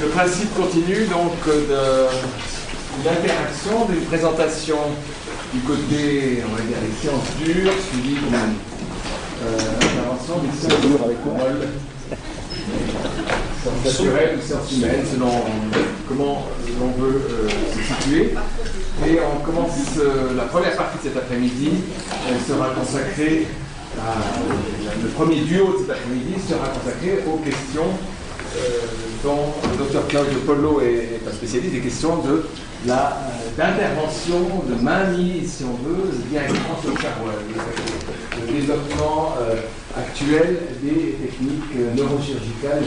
le principe continue donc de l'interaction, d'une présentation du côté, on va dire, des sciences dures, suivi d'une euh, intervention des sciences dures avec sciences naturelles ou sciences humaines, selon comment l'on veut euh, se situer. Et on commence euh, la première partie de cet après-midi, elle sera consacrée le premier duo de cet après-midi sera consacré aux questions dont le docteur Claudio Polo est, un spécialiste, des questions de la, euh, d'intervention, de mainmise, si on veut, directement sur le cerveau, le, développement euh, actuel des techniques neurochirurgicales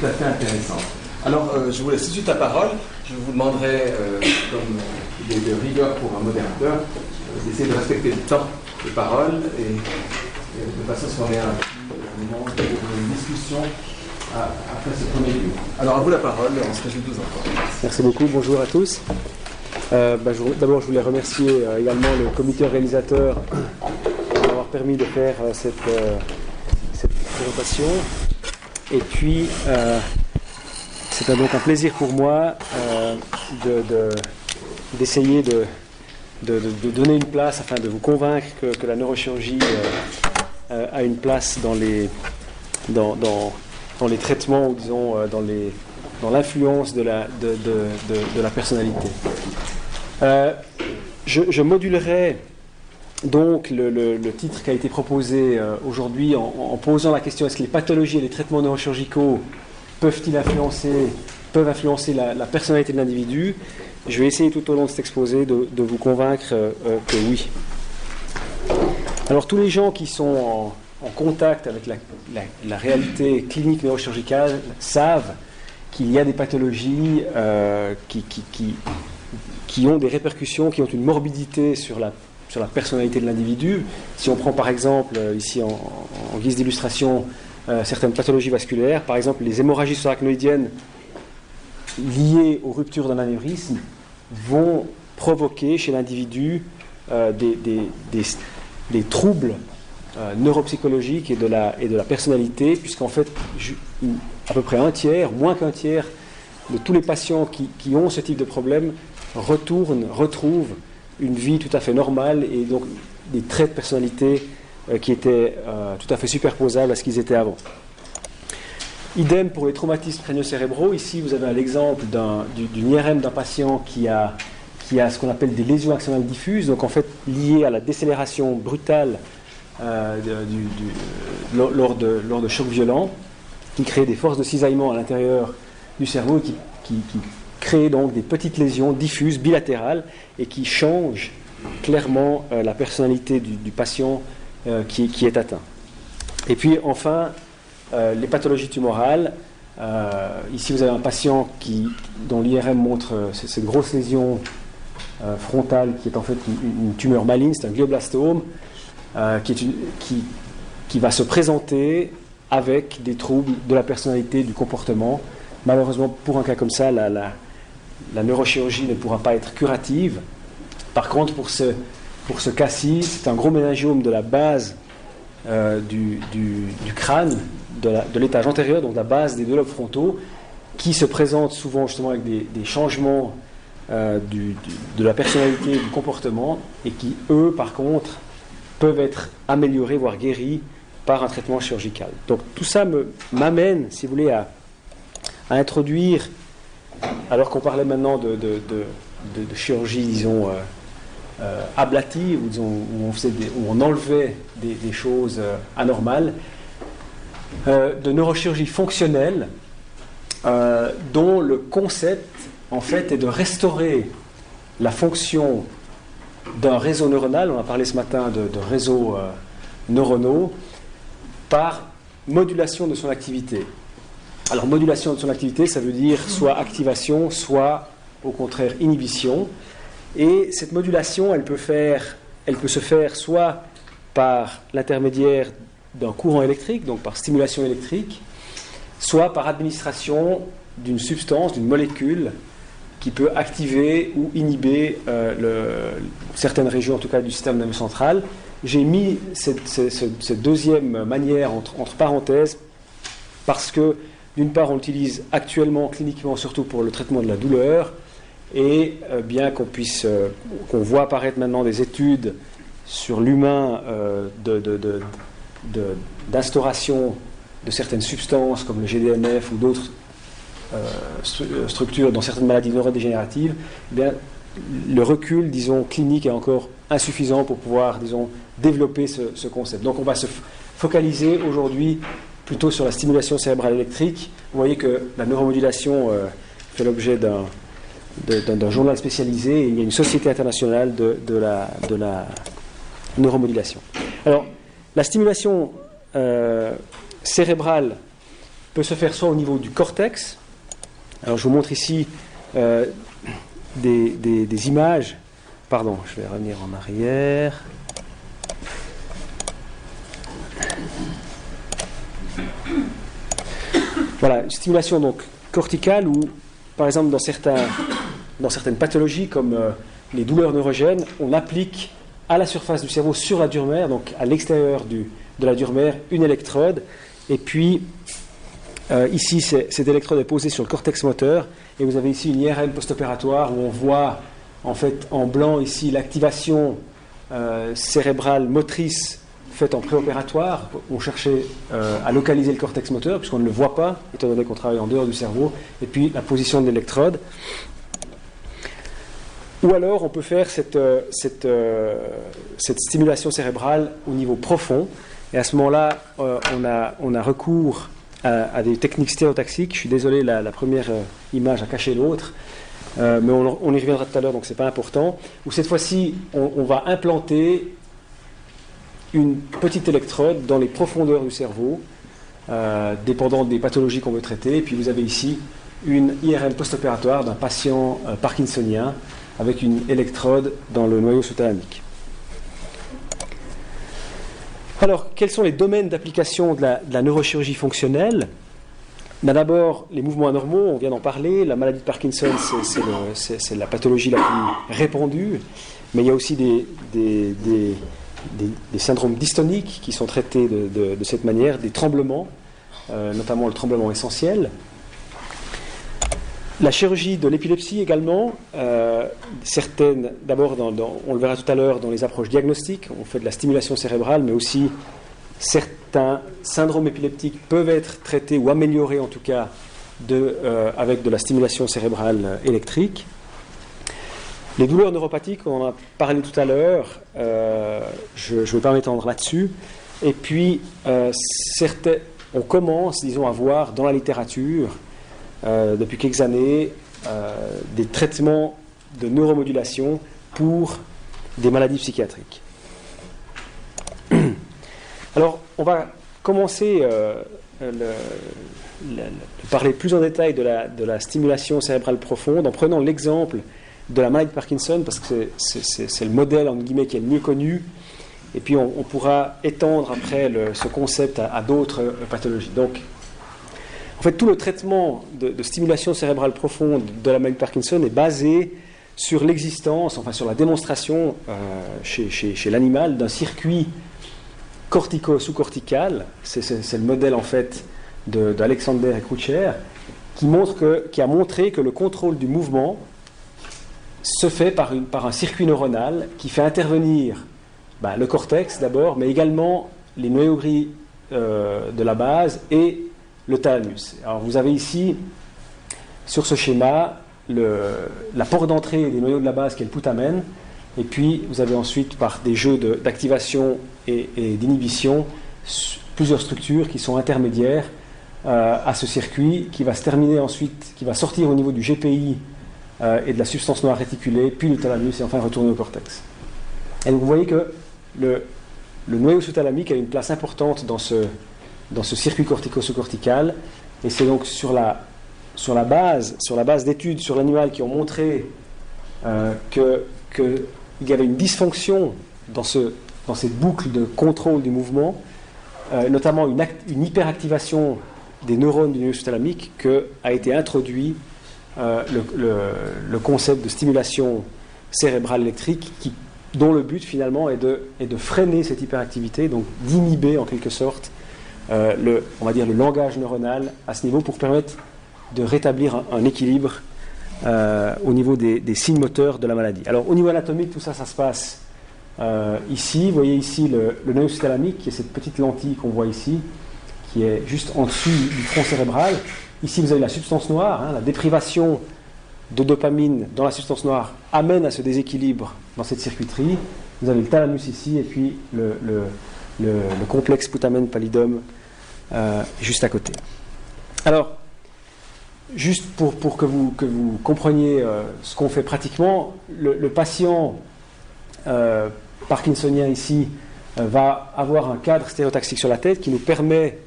tout à fait intéressantes. Alors, je vous laisse tout de suite la parole. Je vous demanderai, comme il est de rigueur pour un modérateur, d'essayer de respecter le temps de parole et, de façon à ce qu'on ait un, moment de discussion après ce premier lieu. Alors à vous la parole, on se réjouit tous encore. Merci beaucoup, bonjour à tous. Euh, bah, D'abord, je voulais remercier euh, également le comité organisateur d'avoir permis de faire euh, cette, présentation. Et puis, c'est donc un plaisir pour moi d'essayer de, de, donner une place, afin de vous convaincre que, la neurochirurgie a une place dans les, dans, dans les traitements ou disons euh, dans, l'influence de la, de, de, la personnalité. je, modulerai donc le, titre qui a été proposé aujourd'hui en, posant la question est-ce que les pathologies et les traitements neurochirurgicaux peuvent-ils influencer, peuvent influencer la, personnalité de l'individu? Je vais essayer tout au long de cet exposé de, vous convaincre euh, euh, que oui. Alors tous les gens qui sont en, contact avec la, réalité clinique neurochirurgicale savent qu'il y a des pathologies euh, qui, qui, ont des répercussions, qui ont une morbidité sur la, sur la personnalité de l'individu. Si on prend par exemple, ici en, guise d'illustration, certaines pathologies vasculaires, par exemple les hémorragies arachnoïdiennes liées aux ruptures d'un anévrisme vont provoquer chez l'individu euh, des, troubles euh, neuropsychologiques et de, la, personnalité, puisqu'en fait, à peu près un tiers, moins qu'un tiers de tous les patients qui, ont ce type de problème retournent, retrouvent une vie tout à fait normale et donc des traits de personnalité euh, qui étaient tout à fait superposables à ce qu'ils étaient avant. Idem pour les traumatismes crânio-cérébraux. Ici, vous avez l'exemple d'une IRM d'un patient qui a, qui a ce qu'on appelle des lésions axonales diffuses, donc en fait liées à la décélération brutale euh, lors, de, lors, de, chocs violents, qui créent des forces de cisaillement à l'intérieur du cerveau et qui, qui, créent donc des petites lésions diffuses, bilatérales, et qui changent clairement euh, la personnalité du, patient euh, qui, qui est atteint. Et puis enfin, euh, les pathologies tumorales. Euh, ici, vous avez un patient qui, dont l'IRM montre euh, cette grosse lésion frontale qui est en fait une, tumeur maligne, c'est un glioblastome, qui, est qui, va se présenter avec des troubles de la personnalité, du comportement. Malheureusement, pour un cas comme ça, la, neurochirurgie ne pourra pas être curative. Par contre, pour ce, pour cas-ci, c'est un gros méningiome de la base du, du, crâne de l'étage antérieur, donc la base des deux lobes frontaux, qui se présente souvent justement avec des, changements euh, de la personnalité, du comportement, et qui, eux, par contre, peuvent être améliorés, voire guéris par un traitement chirurgical. Donc tout ça m'amène, si vous voulez, à, introduire, alors qu'on parlait maintenant de, chirurgie, disons, euh, euh, ablative, où, on, enlevait des, choses anormales, euh, de neurochirurgie fonctionnelle dont le concept en fait est de restaurer la fonction d'un réseau neuronal, on a parlé ce matin de, réseaux euh, neuronaux, par modulation de son activité. Alors modulation de son activité, ça veut dire soit activation, soit au contraire inhibition. Et cette modulation, elle peut se faire soit par l'intermédiaire d'un courant électrique, donc par stimulation électrique, soit par administration d'une substance, d'une molécule qui peut activer ou inhiber euh, certaines régions, en tout cas du système nerveux central. J'ai mis cette, deuxième manière entre, parenthèses parce que D'une part, on l'utilise actuellement cliniquement surtout pour le traitement de la douleur, et euh, bien qu'on puisse, euh, qu'on voit apparaître maintenant des études sur l'humain d'instauration de, certaines substances comme le GDMF ou d'autres structures dans certaines maladies neurodégénératives, eh bien, le recul, disons, clinique est encore insuffisant pour pouvoir, disons, développer ce, concept. Donc on va se focaliser aujourd'hui plutôt sur la stimulation cérébrale électrique. Vous voyez que la neuromodulation fait l'objet d'un journal spécialisé il y a une société internationale de, la, de la, neuromodulation. Alors, la stimulation euh, cérébrale peut se faire soit au niveau du cortex. Alors, je vous montre ici euh, des, images. Pardon, je vais revenir en arrière. Voilà, stimulation donc corticale où, par exemple, dans certaines pathologies comme euh, les douleurs neurogènes, on applique à la surface du cerveau, sur la dure mère, donc à l'extérieur de la dure mère, une électrode. Et puis, euh, ici, cette électrode est posée sur le cortex moteur. Et vous avez ici une IRM post-opératoire où on voit en fait en blanc ici l'activation euh, cérébrale motrice faite en préopératoire. On cherchait à localiser le cortex moteur puisqu'on ne le voit pas, étant donné qu'on travaille en dehors du cerveau. Et puis la position de l'électrode. Ou alors on peut faire cette, euh, euh, stimulation cérébrale au niveau profond. Et à ce moment-là, euh, on, a, recours à, des techniques stéréotaxiques. Je suis désolé, la, première image a caché l'autre. mais on, y reviendra tout à l'heure, donc ce n'est pas important. Cette fois-ci, on, va implanter une petite électrode dans les profondeurs du cerveau, dépendant des pathologies qu'on veut traiter. Et puis vous avez ici une IRM post-opératoire d'un patient parkinsonien avec une électrode dans le noyau sous-thalamique. Alors, quels sont les domaines d'application de, la, neurochirurgie fonctionnelle? Ben, D'abord, les mouvements anormaux, on vient d'en parler. La maladie de Parkinson, c'est la pathologie la plus répandue. Mais il y a aussi des, syndromes dystoniques qui sont traités de, cette manière, des tremblements, euh, notamment le tremblement essentiel. La chirurgie de l'épilepsie également, euh, certaines, d'abord, on le verra tout à l'heure, dans les approches diagnostiques, on fait de la stimulation cérébrale, mais aussi certains syndromes épileptiques peuvent être traités ou améliorés en tout cas euh, avec de la stimulation cérébrale électrique. Les douleurs neuropathiques, on en a parlé tout à l'heure, euh, je ne vais pas m'étendre là-dessus. Et puis, on commence, disons, à voir dans la littérature euh, depuis quelques années euh, des traitements de neuromodulation pour des maladies psychiatriques. Alors, on va commencer euh, le, parler plus en détail de la, stimulation cérébrale profonde en prenant l'exemple de la maladie de Parkinson, parce que c'est le modèle en guillemets qui est le mieux connu, et puis on, pourra étendre après ce concept à, à d'autres pathologies. Donc, en fait, tout le traitement de, stimulation cérébrale profonde de la maladie de Parkinson est basé sur l'existence, enfin sur la démonstration euh, chez, l'animal d'un circuit cortico-sous-cortical. C'est le modèle en fait d'Alexander et Krucher qui, montre que, qui a montré que le contrôle du mouvement se fait par, un circuit neuronal qui fait intervenir bah, le cortex d'abord, mais également les noyaux gris euh, de la base et le thalamus. Alors vous avez ici, sur ce schéma, la porte d'entrée des noyaux de la base qui est le putamen, et puis vous avez ensuite, par des jeux d'activation et, d'inhibition, plusieurs structures qui sont intermédiaires euh, à ce circuit, qui va se terminer ensuite, qui va sortir au niveau du GPI euh, et de la substance noire réticulée, puis le thalamus, et enfin retourner au cortex. Et donc vous voyez que le, le noyau sous-thalamique a une place importante dans ce, dans ce circuit cortico-sous-cortical. Et c'est donc sur la, sur la base, sur la base d'études sur l'animal qui ont montré euh, qu'il y avait une dysfonction dans, ce, dans cette boucle de contrôle du mouvement, euh, notamment une, hyperactivation des neurones du noyau sous-thalamique, qu'a été introduit euh, le, le, concept de stimulation cérébrale électrique dont le but finalement est de, est de freiner cette hyperactivité, donc d'inhiber en quelque sorte le, on va dire le langage neuronal à ce niveau pour permettre de rétablir un, équilibre au niveau des, signes moteurs de la maladie. Alors au niveau anatomique, tout ça, ça se passe ici. Vous voyez ici le, le noyau thalamique, qui est cette petite lentille qu'on voit ici, qui est juste en dessous du tronc cérébral. Ici, vous avez la substance noire, hein, la déprivation de dopamine dans la substance noire amène à ce déséquilibre dans cette circuiterie. Vous avez le thalamus ici et puis le, complexe putamen pallidum euh, juste à côté. Alors, juste pour, que, vous, que, vous, compreniez euh, ce qu'on fait pratiquement, le, patient euh, parkinsonien ici va avoir un cadre stéréotaxique sur la tête qui nous permet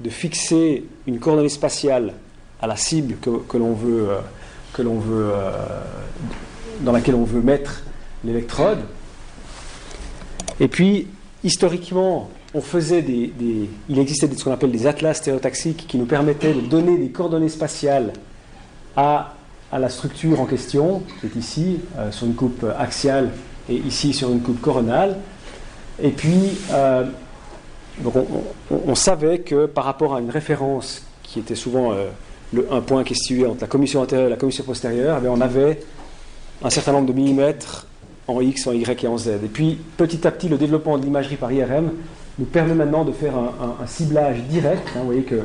de fixer une coordonnée spatiale à la cible que, l'on veut, que veut dans laquelle on veut mettre l'électrode. Et puis, historiquement, il existait ce qu'on appelle des atlas stéréotaxiques qui nous permettaient de donner des coordonnées spatiales à, la structure en question, qui est ici, euh, sur une coupe axiale, et ici sur une coupe coronale. Et puis, donc on, savait que par rapport à une référence qui était souvent euh, un point qui est situé entre la commission antérieure et la commission postérieure, eh on avait un certain nombre de millimètres en X, en Y et en Z. Et puis petit à petit, le développement de l'imagerie par IRM nous permet maintenant de faire un, ciblage direct. Hein. vous voyez que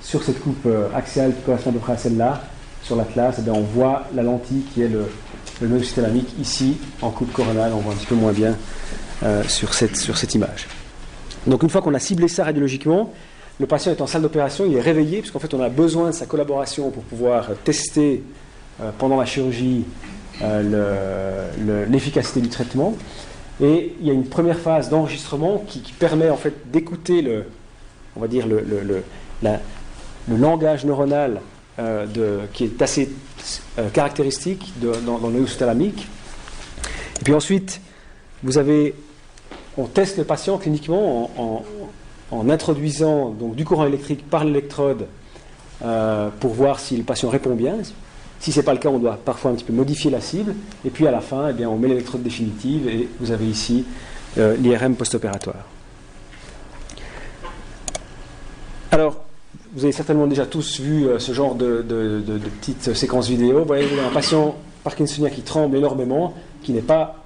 sur cette coupe euh, axiale qui correspond à peu près à celle-là, sur l'atlas, eh on voit la lentille qui est le, le ici en coupe coronale. On voit un petit peu moins bien euh, sur, cette, sur cette image. Donc une fois qu'on a ciblé ça radiologiquement, le patient est en salle d'opération, il est réveillé, puisqu'en fait on a besoin de sa collaboration pour pouvoir tester euh, pendant la chirurgie euh, l'efficacité du traitement. Et il y a une première phase d'enregistrement qui, permet en fait d'écouter le, on va dire le, le, langage neuronal euh, de, qui est assez caractéristique dans, dans, le thalamique. Et puis ensuite, vous avez on teste le patient cliniquement en, introduisant donc, du courant électrique par l'électrode euh, pour voir si le patient répond bien. Si ce n'est pas le cas, on doit parfois un petit peu modifier la cible. Et puis à la fin, eh bien, on met l'électrode définitive et vous avez ici euh, l'IRM post-opératoire. Alors, vous avez certainement déjà tous vu euh, ce genre de, de, petites séquences vidéo. Vous voyez, un patient parkinsonien qui tremble énormément, qui n'est pas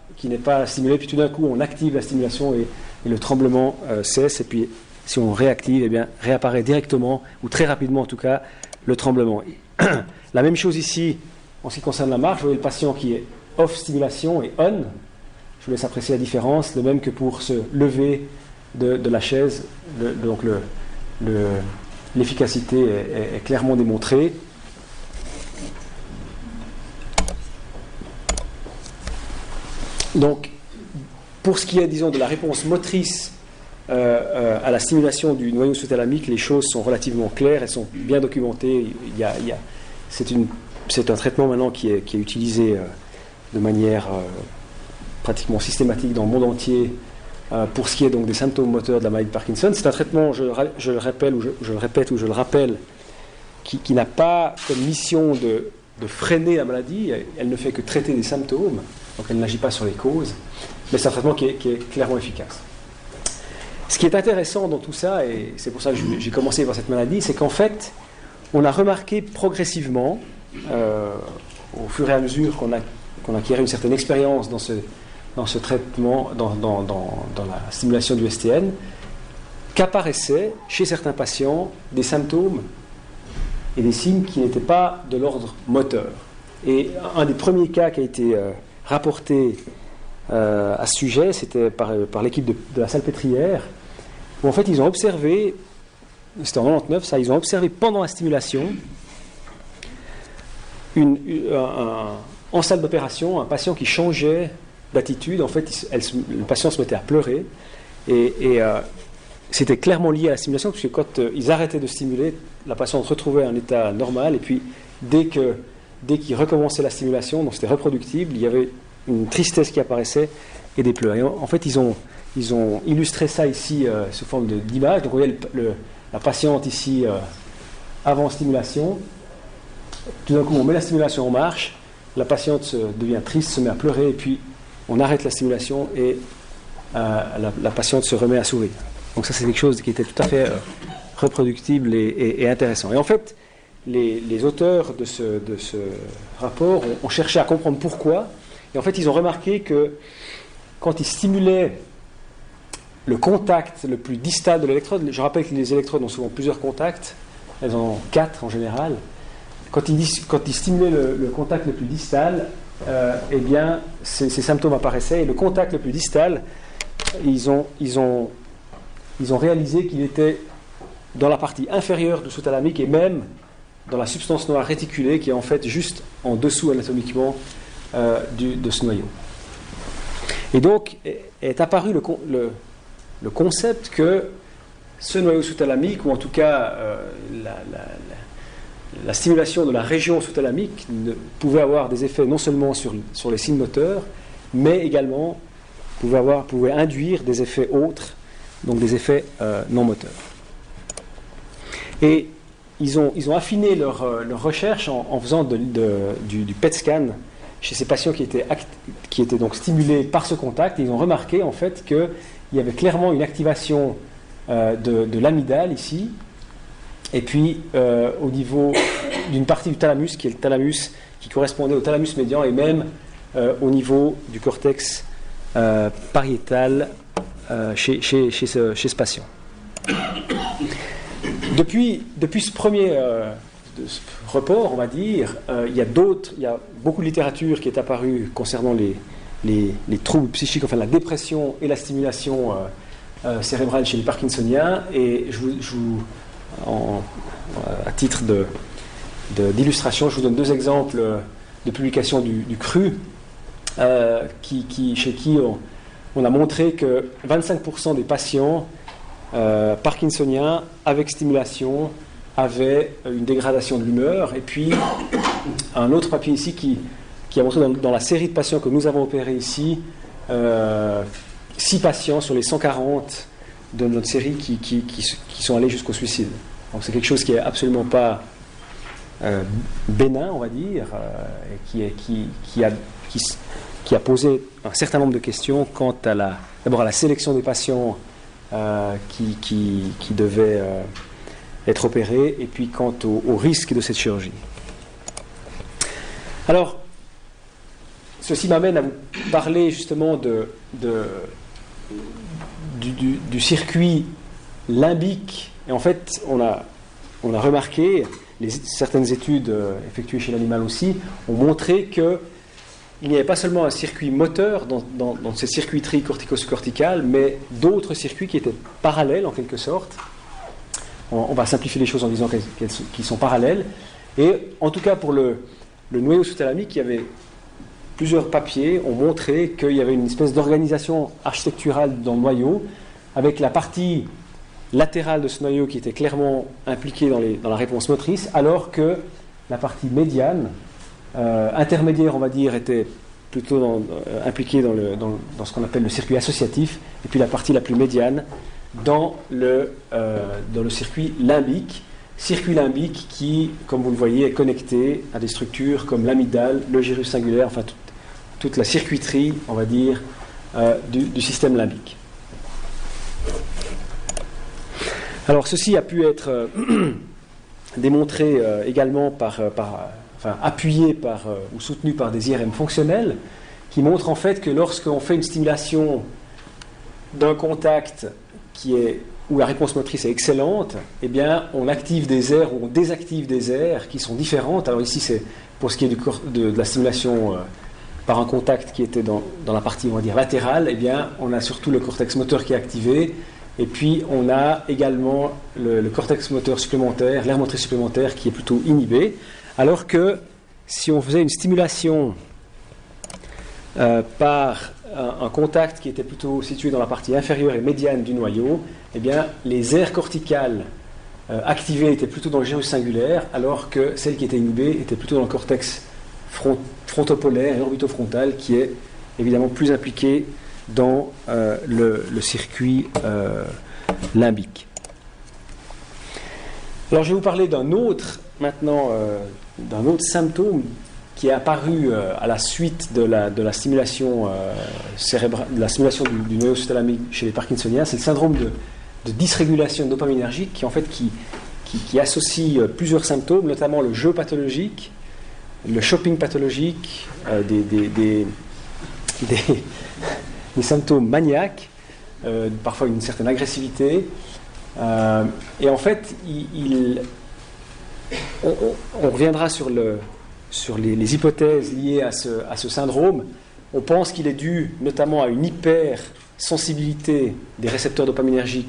pas stimulé, puis tout d'un coup on active la stimulation et, le tremblement euh, cesse, et puis si on réactive, eh bien, réapparaît directement, ou très rapidement en tout cas, le tremblement. la même chose ici en ce qui concerne la marche, vous voyez le patient qui est off stimulation et on. Je vous laisse apprécier la différence, le même que pour se lever de, la chaise, donc l'efficacité est clairement démontrée. Donc, pour ce qui est, disons, de la réponse motrice euh, euh, à la stimulation du noyau sous-thalamique, les choses sont relativement claires, elles sont bien documentées. c'est, un traitement maintenant qui est, utilisé euh, de manière pratiquement systématique dans le monde entier pour ce qui est donc des symptômes moteurs de la maladie de Parkinson. C'est un traitement, je, le rappelle ou je, le répète ou je le rappelle, qui, n'a pas comme mission de, freiner la maladie, elle ne fait que traiter des symptômes donc elle n'agit pas sur les causes, mais c'est un traitement qui est, clairement efficace. Ce qui est intéressant dans tout ça, et c'est pour ça que j'ai commencé par cette maladie, c'est qu'en fait, on a remarqué progressivement, euh, au fur et à mesure qu'on qu'on acquiert une certaine expérience dans ce, dans ce traitement, dans, dans, dans, dans la stimulation du STN, qu'apparaissaient chez certains patients des symptômes et des signes qui n'étaient pas de l'ordre moteur. Et un des premiers cas qui a été euh, rapporté euh, à ce sujet, c'était par, l'équipe de, la Salpêtrière, où en fait ils ont observé, c'était en 99 ça, ils ont observé pendant la stimulation, en salle d'opération, un patient qui changeait d'attitude, en fait le patient se mettait à pleurer, et, euh, c'était clairement lié à la stimulation, puisque quand euh, ils arrêtaient de stimuler, la patiente retrouvait un état normal, et puis dès que dès qu'ils recommençaient la stimulation, donc c'était reproductible, il y avait une tristesse qui apparaissait et des pleurs. En, fait, ils ont, ils ont illustré ça ici euh, sous forme d'image. Donc, vous voyez la patiente ici euh, avant stimulation. Tout d'un coup, on met la stimulation en marche. La patiente devient triste, se met à pleurer, et puis on arrête la stimulation et euh, la, patiente se remet à sourire. Donc ça c'est quelque chose qui était tout à fait reproductible et, intéressant. Et en fait, les, auteurs de ce, de ce rapport ont, cherché à comprendre pourquoi. Et en fait, ils ont remarqué que quand ils stimulaient le contact le plus distal de l'électrode, je rappelle que les électrodes ont souvent plusieurs contacts, elles ont quatre en général. Quand ils, stimulaient le, contact le plus distal, euh, eh bien, ces, symptômes apparaissaient. Et le contact le plus distal, ils ont, ils ont, ils ont réalisé qu'il était dans la partie inférieure du sous-thalamique et même dans la substance noire réticulée qui est en fait juste en dessous anatomiquement euh, de ce noyau. Et donc est apparu le, le, concept que ce noyau sous-thalamique, ou en tout cas euh, la, stimulation de la région sous-thalamique, pouvait avoir des effets non seulement sur, sur les signes moteurs, mais également pouvait, avoir, pouvait induire des effets autres, donc des effets euh, non moteurs. Et ils ont, ils ont affiné leur, leur recherche en, faisant du, PET scan chez ces patients qui étaient, qui étaient donc stimulés par ce contact. ils ont remarqué en fait qu'il y avait clairement une activation euh, de, de l'amygdale ici, et puis euh, au niveau d'une partie du thalamus, qui est le thalamus qui correspondait au thalamus médian, et même au niveau du cortex pariétal chez, ce, chez ce patient. Depuis, depuis ce premier euh, report, on va dire, euh, il y a d'autres, il y a beaucoup de littérature qui est apparue concernant les, les, troubles psychiques, enfin la dépression et la stimulation euh, cérébrale chez les Parkinsoniens. Et je vous, à titre d'illustration, je vous donne deux exemples de publications du, CRU, qui, chez qui on, a montré que 25% des patients euh, parkinsonien avec stimulation avait une dégradation de l'humeur. Et puis, un autre papier ici qui, qui a montré dans, la série de patients que nous avons opérés ici, euh, 6 patients sur les 140 de notre série qui, qui, qui sont allés jusqu'au suicide. Donc c'est quelque chose qui est absolument pas euh, bénin, on va dire, euh, et qui, qui, qui, a, qui, a posé un certain nombre de questions quant à la, d'abord à la sélection des patients euh, qui, qui, devait euh, être opéré, et puis quant au, risque de cette chirurgie. Alors, ceci m'amène à vous parler justement de, du, circuit limbique. Et en fait, on a, on a remarqué, les, certaines études euh, effectuées chez l'animal aussi, ont montré que il n'y avait pas seulement un circuit moteur dans, cette circuiterie cortico-corticale, mais d'autres circuits qui étaient parallèles en quelque sorte. On, va simplifier les choses en disant qu'ils sont parallèles. Et en tout cas pour le, noyau sous-thalamique, il y avait plusieurs papiers ont montré qu'il y avait une espèce d'organisation architecturale dans le noyau, avec la partie latérale de ce noyau qui était clairement impliquée dans, la réponse motrice, alors que la partie médiane, euh, intermédiaire, on va dire, était plutôt euh, impliqué dans, dans, ce qu'on appelle le circuit associatif, et puis la partie la plus médiane dans le, euh, dans le circuit limbique. Circuit limbique qui, comme vous le voyez, est connecté à des structures comme l'amygdale, le gyrus singulaire, enfin toute la circuiterie, on va dire, du, système limbique. Alors ceci a pu être démontré également par, par appuyé par, euh, ou soutenu par des IRM fonctionnels, qui montrent en fait que lorsqu'on fait une stimulation d'un contact où la réponse motrice est excellente, eh bien, on active des aires ou on désactive des aires qui sont différentes. Ici, c'est pour ce qui est de, la stimulation euh, par un contact qui était dans, la partie, on va dire, latérale, eh bien, on a surtout le cortex moteur qui est activé, et puis on a également le, cortex moteur supplémentaire, l'air motrice supplémentaire qui est plutôt inhibé. Alors que si on faisait une stimulation euh, par un, contact qui était plutôt situé dans la partie inférieure et médiane du noyau, eh bien, les aires corticales euh, activées étaient plutôt dans le gyrus singulaire, alors que celles qui étaient inhibées étaient plutôt dans le cortex frontopolaire et orbitofrontal, qui est évidemment plus impliqué dans euh, le, circuit limbique. Alors, je vais vous parler d'un autre, maintenant, d'un autre symptôme qui est apparu euh, à la suite de la, stimulation euh, cérébrale, la stimulation du, du noyau chez les Parkinsoniens, c'est le syndrome de dysrégulation dopaminergique qui en fait qui, associe euh, plusieurs symptômes, notamment le jeu pathologique, le shopping pathologique, des, symptômes maniaques, parfois une certaine agressivité. et en fait, on, reviendra sur, le, sur les, hypothèses liées à ce, à ce syndrome. On pense qu'il est dû notamment à une hypersensibilité des récepteurs dopaminergiques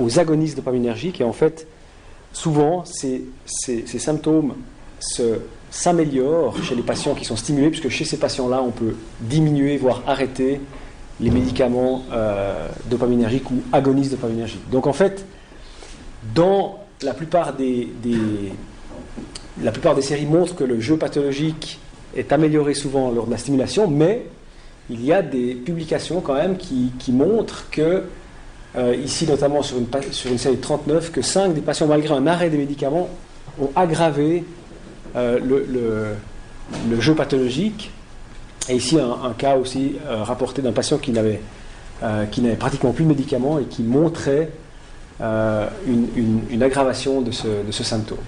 aux agonistes dopaminergiques. Et en fait, souvent, ces, symptômes s'améliorent chez les patients qui sont stimulés, puisque chez ces patients-là, on peut diminuer, voire arrêter les médicaments euh, dopaminergiques ou agonistes dopaminergiques. Donc en fait, dans la plupart des, la plupart des séries montrent que le jeu pathologique est amélioré souvent lors de la stimulation, mais il y a des publications quand même qui montrent que euh, ici notamment sur une, série de 39, que 5 des patients, malgré un arrêt des médicaments, ont aggravé euh, le, jeu pathologique. Et ici, un, cas aussi euh, rapporté d'un patient qui n'avait pratiquement plus de médicaments et qui montrait une, aggravation de ce symptôme.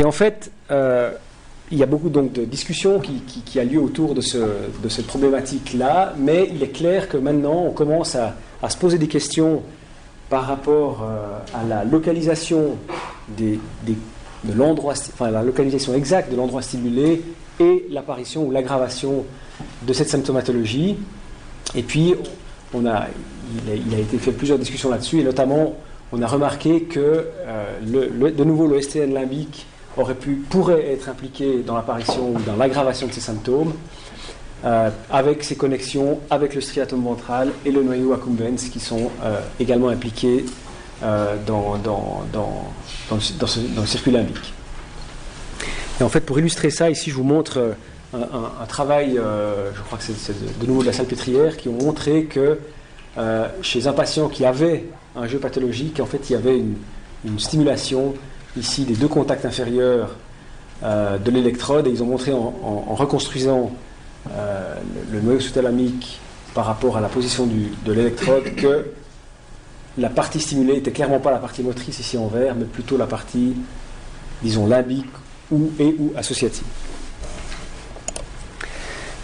Et en fait, il y a beaucoup donc de discussions qui, qui, a lieu autour de, ce, de cette problématique-là, mais il est clair que maintenant on commence à, se poser des questions par rapport euh, à la localisation de l'endroit, enfin la localisation exacte de l'endroit stimulé et l'apparition ou l'aggravation de cette symptomatologie. Et puis, on a, il, a, été fait plusieurs discussions là-dessus, et notamment, on a remarqué que euh, de nouveau le STN limbique aurait pu, pourrait être impliqué dans l'apparition ou dans l'aggravation de ces symptômes, euh, avec ses connexions avec le striatum ventral et le noyau accumbens qui sont euh, également impliqués euh, dans, dans, dans, dans, le, circuit limbique. Et en fait, pour illustrer ça, ici je vous montre un, travail, je crois que c'est de nouveau de la salpêtrière, qui ont montré que chez un patient qui avait un jeu pathologique, en fait, il y avait une, une stimulation ici des deux contacts inférieurs euh, de l'électrode et ils ont montré en, reconstruisant euh, le, noyau sous-thalamique par rapport à la position de l'électrode que la partie stimulée n'était clairement pas la partie motrice ici en vert, mais plutôt la partie, disons, limbique ou, et ou associative.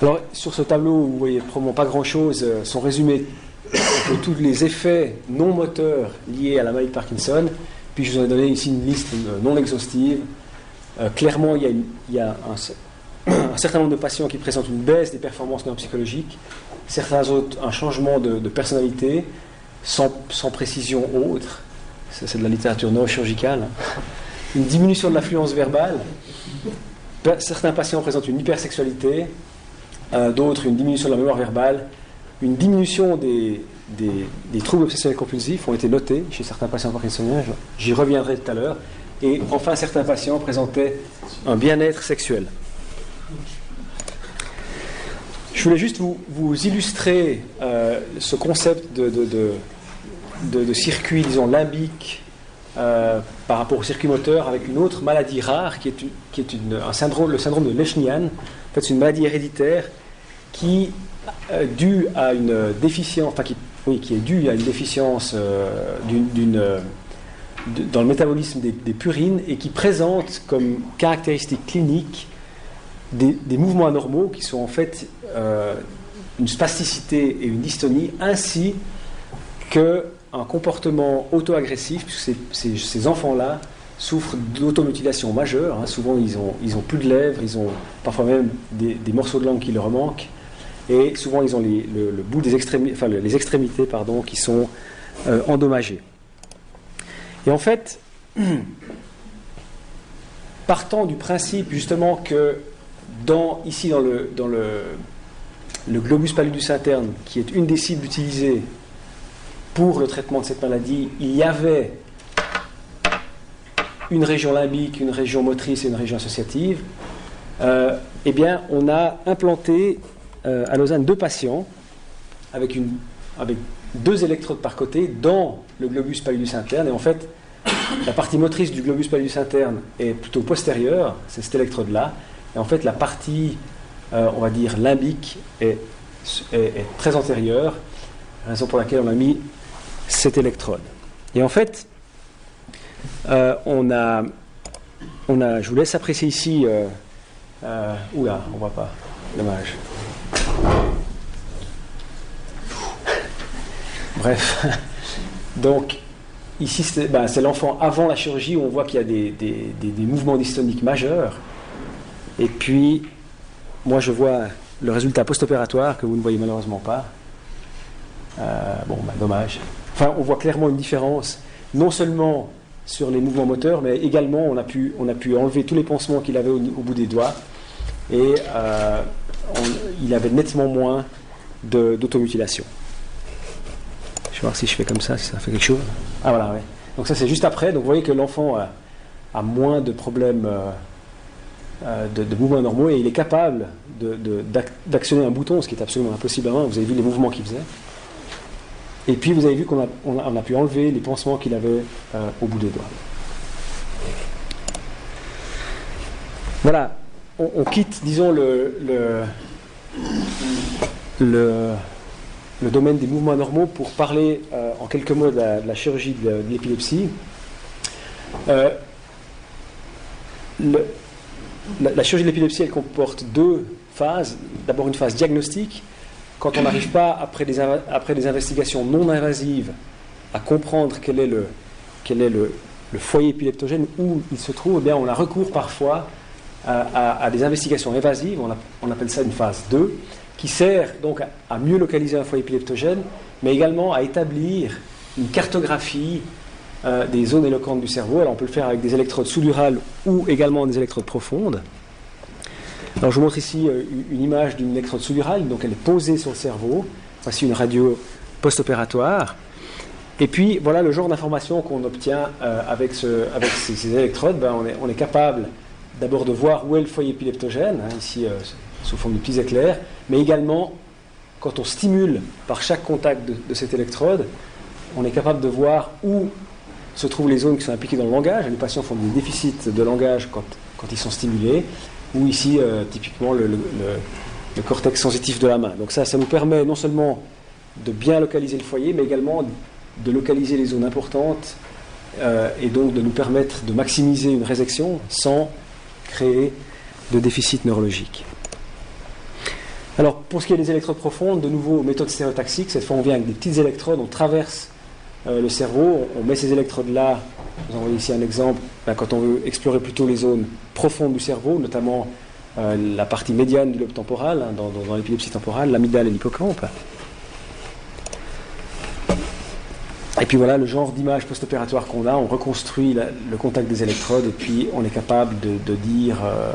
Alors, sur ce tableau, vous voyez probablement pas grand-chose, euh, sont résumés tous les effets non moteurs liés à la maladie de Parkinson. Puis je vous ai donné ici une liste non exhaustive. Euh, clairement, il y a, un, certain nombre de patients qui présentent une baisse des performances neuropsychologiques, certains autres un changement de, personnalité, sans, précision autre. c'est de la littérature neurochirurgicale. Hein. Une diminution de l'affluence verbale. Certains patients présentent une hypersexualité, euh, d'autres une diminution de la mémoire verbale, une diminution des, des, troubles obsessionnels compulsifs ont été notés chez certains patients parkinsoniens, j'y reviendrai tout à l'heure, et enfin certains patients présentaient un bien-être sexuel. Je voulais juste vous, illustrer euh, ce concept de, circuit, disons, limbique euh, par rapport au circuit moteur avec une autre maladie rare qui est, qui est un syndrome, le syndrome de Lechnian. En fait, c'est une maladie héréditaire qui, euh, due à une déficience, enfin qui oui, qui est dû à une déficience euh, euh, dans le métabolisme des, purines et qui présente comme caractéristique clinique des, mouvements anormaux qui sont en fait euh, une spasticité et une dystonie, ainsi qu'un comportement auto-agressif, puisque ces, enfants-là souffrent d'automutilation majeure. Hein. Souvent, ils ont plus de lèvres, ils ont parfois même des morceaux de langue qui leur manquent et souvent ils ont le, bout des extrémités, enfin, les extrémités pardon, qui sont euh, endommagées. Et en fait, partant du principe justement que dans, ici dans le, dans le globus pallidus interne, qui est une des cibles utilisées pour le traitement de cette maladie, il y avait une région limbique, une région motrice et une région associative, euh, eh bien, on a implanté euh, à Lausanne deux patients avec, deux électrodes par côté dans le globus pallidus interne. Et en fait, la partie motrice du globus pallidus interne est plutôt postérieure, c'est cette électrode-là. Et en fait, la partie on va dire, limbique est, très antérieure, raison pour laquelle on a mis cette électrode. Et en fait, on, a, on a, je vous laisse apprécier ici, oula, on voit pas, dommage. Bref, donc ici ben, c'est l'enfant avant la chirurgie où on voit qu'il y a des, mouvements dystoniques majeurs. Et puis, moi je vois le résultat post-opératoire que vous ne voyez malheureusement pas. Euh, bon, ben, dommage. Enfin, on voit clairement une différence, non seulement sur les mouvements moteurs, mais également on a pu, enlever tous les pansements qu'il avait au, bout des doigts. Et euh, il avait nettement moins d'automutilation. Je vais voir si je fais comme ça, si ça fait quelque chose. Ah voilà, oui. Donc ça c'est juste après. Donc vous voyez que l'enfant a, moins de problèmes euh, euh, de, mouvements normaux et il est capable d'actionner un bouton, ce qui est absolument impossible avant. Vous avez vu les mouvements qu'il faisait. Et puis vous avez vu qu'on a, pu enlever les pansements qu'il avait euh, au bout des doigts. Voilà, on, quitte, disons, le, le le domaine des mouvements normaux pour parler euh, en quelques mots de la, chirurgie de, l'épilepsie. Euh, la, chirurgie de l'épilepsie, elle comporte deux phases. D'abord une phase diagnostique, quand on n'arrive pas, après des, après des investigations non invasives, à comprendre quel est le, quel est le, foyer épileptogène, où il se trouve, eh bien, on a recours parfois à, des investigations évasives, on, on appelle ça une phase 2 qui sert donc à mieux localiser un foyer épileptogène, mais également à établir une cartographie euh, des zones éloquentes du cerveau. Alors on peut le faire avec des électrodes sous-durales ou également des électrodes profondes. Alors je vous montre ici euh, une image d'une électrode sous-durale, donc elle est posée sur le cerveau. Voici une radio post-opératoire. Et puis voilà le genre d'information qu'on obtient euh, avec, ces, électrodes. Ben, on, est, on, est, capable d'abord de voir où est le foyer épileptogène, hein, ici sous forme de petits éclairs, mais également, quand on stimule par chaque contact de, cette électrode, on est capable de voir où se trouvent les zones qui sont impliquées dans le langage. Les patients font des déficits de langage quand, ils sont stimulés, ou ici, euh, typiquement, le, cortex sensitif de la main. Donc ça, ça nous permet non seulement de bien localiser le foyer, mais également de localiser les zones importantes euh, et donc de nous permettre de maximiser une résection sans créer de déficit neurologique. Alors, pour ce qui est des électrodes profondes, de nouveau, méthode stéréotaxique. Cette fois, on vient avec des petites électrodes, on traverse euh, le cerveau, on, met ces électrodes-là. Vous en voyez ici un exemple. Ben, quand on veut explorer plutôt les zones profondes du cerveau, notamment euh, la partie médiane du lobe temporal, hein, dans, l'épilepsie temporale, l'amygdale et l'hippocampe. Et puis voilà le genre d'image post-opératoire qu'on a. On reconstruit le contact des électrodes et puis on est capable de, dire euh,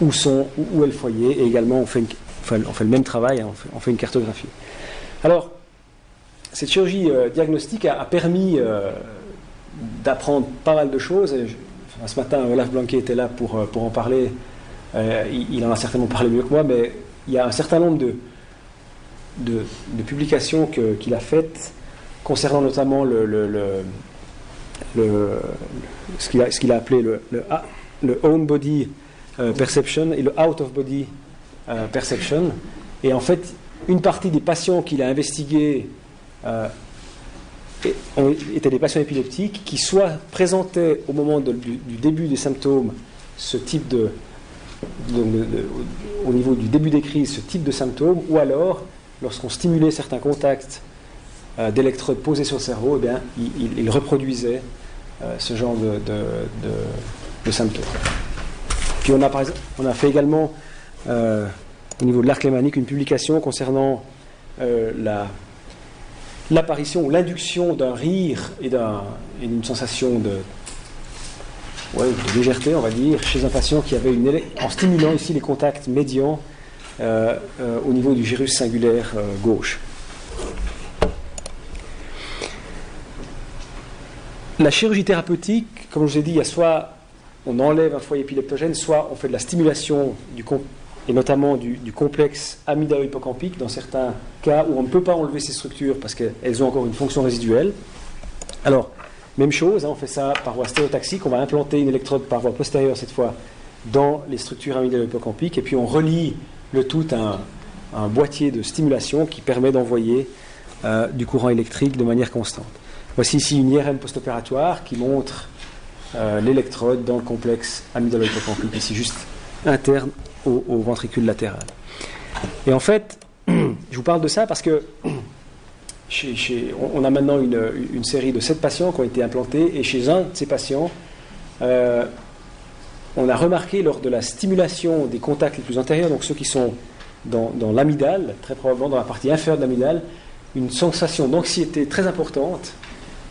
où, sont, où, est le foyer. Et également, on fait une, on fait le même travail, on, fait, une cartographie. Alors, cette chirurgie euh, diagnostique a, permis euh, d'apprendre pas mal de choses. ce matin, Olaf Blanquet était là pour, euh, en parler. Il, en a certainement parlé mieux que moi, mais il y a un certain nombre de, publications qu'il a faites concernant notamment le, le, ce qu'il a, appelé le, le, own body perception et le out of body euh, perception. Et en fait, une partie des patients qu'il a investigués euh, étaient des patients épileptiques qui soit présentaient au moment du, début des symptômes ce type de, au niveau du début des crises ce type de symptômes, ou alors lorsqu'on stimulait certains contacts euh, d'électrodes posés sur le cerveau, eh bien, il, reproduisait ce genre de, symptômes. Puis on a, on a fait également euh, au niveau de l'arc lémanique une publication concernant euh, l'apparition ou l'induction d'un rire et d'une sensation de, légèreté, on va dire, chez un patient qui avait une en stimulant ici les contacts médians euh, au niveau du gyrus singulaire gauche. La chirurgie thérapeutique, comme je vous ai dit, il y a soit on enlève un foyer épileptogène, soit on fait de la stimulation du, et notamment du, complexe amygdalo-hippocampique, dans certains cas où on ne peut pas enlever ces structures parce qu'elles ont encore une fonction résiduelle. Alors, même chose, hein, on fait ça par voie stéréotaxique, on va implanter une électrode par voie postérieure cette fois dans les structures amygdalo-hippocampiques, et puis on relie le tout un, un boîtier de stimulation qui permet d'envoyer euh, du courant électrique de manière constante. Voici ici une IRM post-opératoire qui montre euh, l'électrode dans le complexe amygdalo-hippocampique, ici juste interne au, ventricule latéral. Et en fait, je vous parle de ça parce que on a maintenant une, série de 7 patients qui ont été implantés et chez un de ces patients, euh, on a remarqué lors de la stimulation des contacts les plus antérieurs, donc ceux qui sont dans, dans l'amygdale, très probablement dans la partie inférieure de l'amygdale, une sensation d'anxiété très importante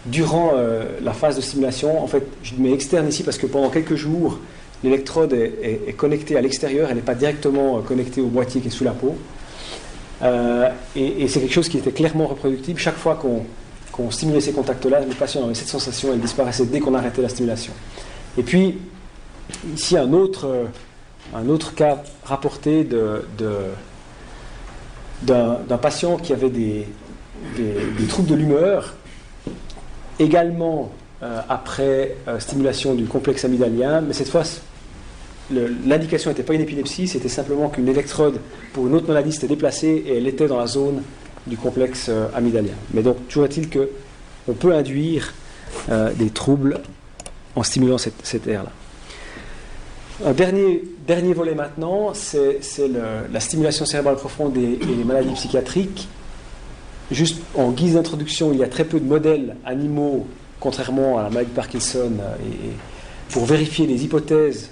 durant euh, la phase de stimulation. En fait, je mets externe ici parce que pendant quelques jours, l'électrode est, connectée à l'extérieur, elle n'est pas directement euh, connectée au boîtier qui est sous la peau. Euh, et, c'est quelque chose qui était clairement reproductible. Chaque fois qu'on stimulait ces contacts-là, le patient avait cette sensation, elle disparaissait dès qu'on arrêtait la stimulation. Et puis, ici, un autre, un autre cas rapporté de, d'un patient qui avait des, des, troubles de l'humeur, également euh, après euh, stimulation du complexe amygdalien, mais cette fois, l'indication n'était pas une épilepsie, c'était simplement qu'une électrode pour une autre maladie s'était déplacée et elle était dans la zone du complexe euh, amygdalien. Mais donc, toujours est-il qu'on peut induire des troubles en stimulant cette, cette aire-là. Un dernier, dernier volet maintenant, c'est la stimulation cérébrale profonde et, les maladies psychiatriques. Juste en guise d'introduction, il y a très peu de modèles animaux, contrairement à la maladie de Parkinson, euh, pour vérifier les hypothèses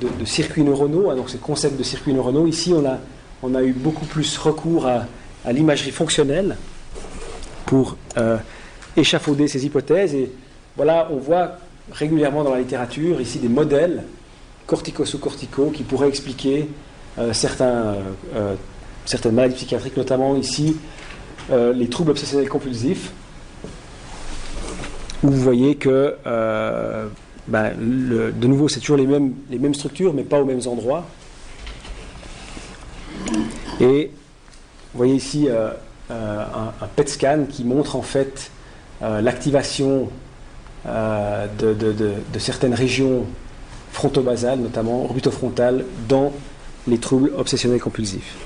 de, circuits neuronaux, hein, donc ces concepts de circuits neuronaux. Ici, on a, on a eu beaucoup plus recours à, l'imagerie fonctionnelle pour euh, échafauder ces hypothèses. Et voilà, on voit régulièrement dans la littérature ici des modèles cortico-sous-corticaux qui pourraient expliquer euh, certains, euh, certaines maladies psychiatriques, notamment ici les troubles obsessionnels compulsifs, où vous voyez que, ben, de nouveau, c'est toujours les mêmes, structures, mais pas aux mêmes endroits. Et vous voyez ici un, un, PET scan qui montre en fait l'activation de, certaines régions fronto-basal, notamment orbitofrontal, dans les troubles obsessionnels compulsifs.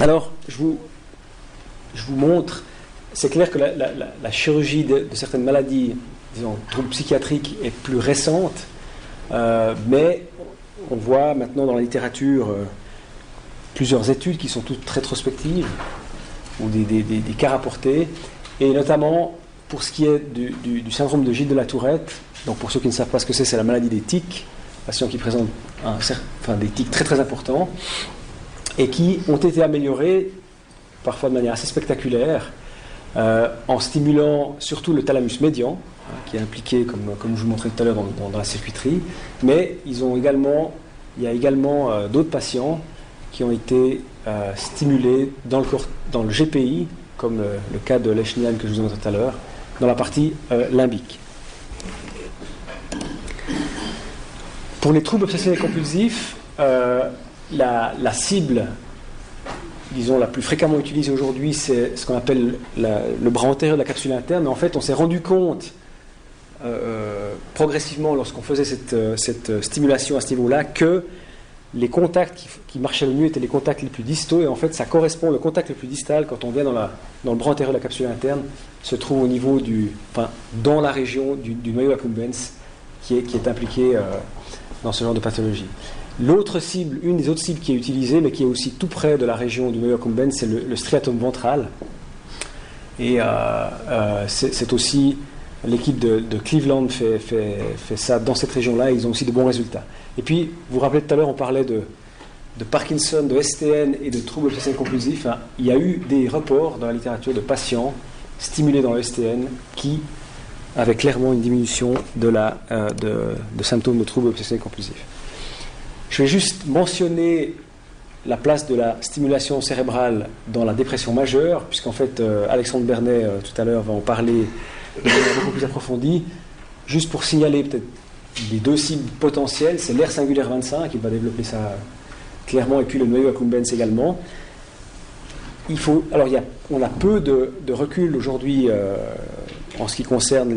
Alors, je vous montre, c'est clair que la, chirurgie de, certaines maladies, disons, troubles psychiatriques, est plus récente, euh, mais on voit maintenant dans la littérature euh, plusieurs études qui sont toutes rétrospectives, ou des, cas rapportés, et notamment pour ce qui est du, syndrome de Gilles de la Tourette, donc pour ceux qui ne savent pas ce que c'est, c'est la maladie des tics, patients qui présentent un, des tics très très importants, et qui ont été améliorés, parfois de manière assez spectaculaire, euh, en stimulant surtout le thalamus médian, hein, qui est impliqué, comme, comme je vous montrais tout à l'heure, dans, la circuiterie, mais ils ont également, il y a également euh, d'autres patients qui ont été euh, stimulés dans le, GPI, comme le cas de Lechnian que je vous ai montré tout à l'heure, dans la partie limbique. Pour les troubles obsessionnels compulsifs, la, cible, disons, la plus fréquemment utilisée aujourd'hui, c'est ce qu'on appelle le bras antérieur de la capsule interne. En fait, on s'est rendu compte euh, progressivement, lorsqu'on faisait cette, cette, stimulation à ce niveau-là, que les contacts qui, marchaient le mieux étaient les contacts les plus distaux, et en fait, ça correspond, le contact le plus distal, quand on vient dans, le bras antérieur de la capsule interne, se trouve au niveau du, enfin, dans la région du, noyau accumbens, qui est, impliqué euh, dans ce genre de pathologie. L'autre cible, une des autres cibles qui est utilisée, mais qui est aussi tout près de la région du accumbens, c'est le, striatum ventral. Et euh, euh, c'est aussi l'équipe de, Cleveland fait, fait, ça dans cette région-là, ils ont aussi de bons résultats. Et puis, vous vous rappelez tout à l'heure, on parlait de, de Parkinson, de STN et de troubles obsessionnels compulsifs. Hein. il y a eu des reports dans la littérature de patients stimulés dans le STN qui avaient clairement une diminution de, euh, de, symptômes de troubles obsessionnels compulsifs. Je vais juste mentionner la place de la stimulation cérébrale dans la dépression majeure, puisqu'en fait, euh, Alexandre Bernet, euh, tout à l'heure, va en parler de manière beaucoup plus approfondie. Juste pour signaler peut-être les deux cibles potentielles, c'est l'air singulaire 25, qui va développer ça clairement, et puis le noyau accumbens également. Il faut, alors il y a, on a peu de, recul aujourd'hui euh, en ce qui concerne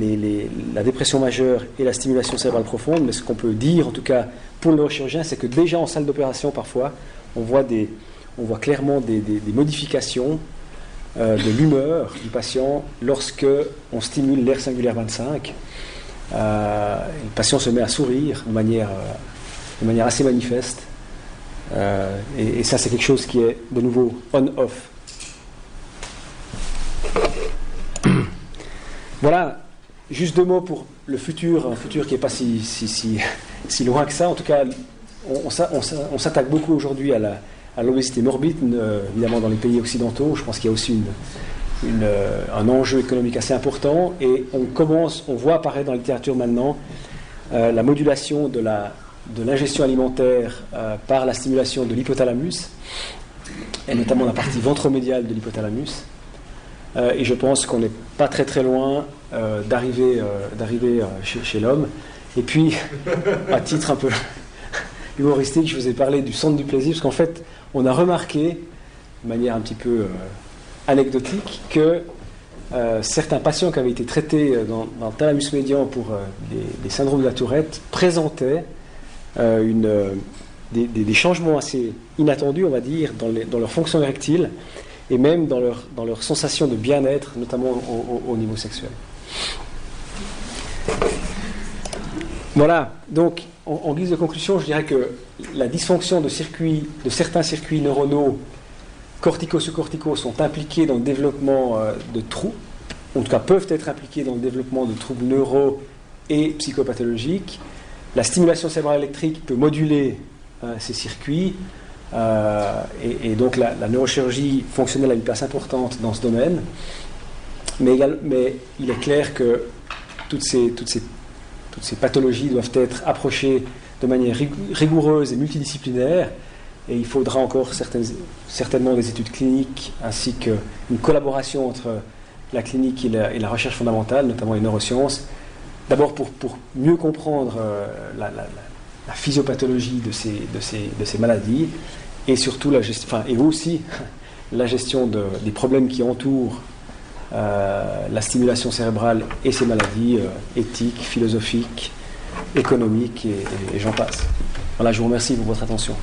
la dépression majeure et la stimulation cérébrale profonde, mais ce qu'on peut dire, en tout cas pour le neurochirurgien, c'est que déjà en salle d'opération, parfois, on voit, clairement des, modifications euh, de l'humeur du patient lorsque on stimule l'air singulaire 25. Euh, le patient se met à sourire de manière, euh, assez manifeste. Et, ça, c'est quelque chose qui est de nouveau on-off. Voilà, juste deux mots pour le futur, un futur qui n'est pas si, si, loin que ça. En tout cas, on, s'attaque beaucoup aujourd'hui à l'obésité morbide, euh, évidemment dans les pays occidentaux. Je pense qu'il y a aussi euh, un enjeu économique assez important. Et on commence, on voit apparaître dans la littérature maintenant euh, la modulation de l'ingestion alimentaire par la stimulation de l'hypothalamus, et notamment la partie ventromédiale de l'hypothalamus. Euh, et je pense qu'on n'est pas très très loin euh, d'arriver euh, chez, l'homme. Et puis, à titre un peu humoristique, je vous ai parlé du centre du plaisir, parce qu'en fait, on a remarqué, de manière un petit peu anecdotique, que certains patients qui avaient été traités dans, le thalamus médian pour des, syndromes de la tourette présentaient des, changements assez inattendus, on va dire, dans, dans leur fonction érectile et même dans leur, dans leur sensation de bien-être, notamment au, niveau sexuel. Voilà, donc en, guise de conclusion, je dirais que la dysfonction de, circuits, de certains circuits neuronaux cortico-sous-corticaux sont impliqués dans le développement euh, de troubles, en tout cas peuvent être impliqués dans le développement de troubles neuro et psychopathologiques. La stimulation cérébrale électrique peut moduler euh, ces circuits, euh, et, donc la, neurochirurgie fonctionnelle a une place importante dans ce domaine. Mais, il est clair que toutes ces, pathologies doivent être approchées de manière rigoureuse et multidisciplinaire. Et il faudra encore certainement des études cliniques ainsi qu'une collaboration entre la clinique et la, recherche fondamentale, notamment les neurosciences. D'abord pour, mieux comprendre euh, la, physiopathologie de ces maladies et surtout la gestion, enfin, et aussi la gestion de, des problèmes qui entourent euh, la stimulation cérébrale et ces maladies euh, éthiques, philosophiques, économiques et j'en passe. Voilà, je vous remercie pour votre attention.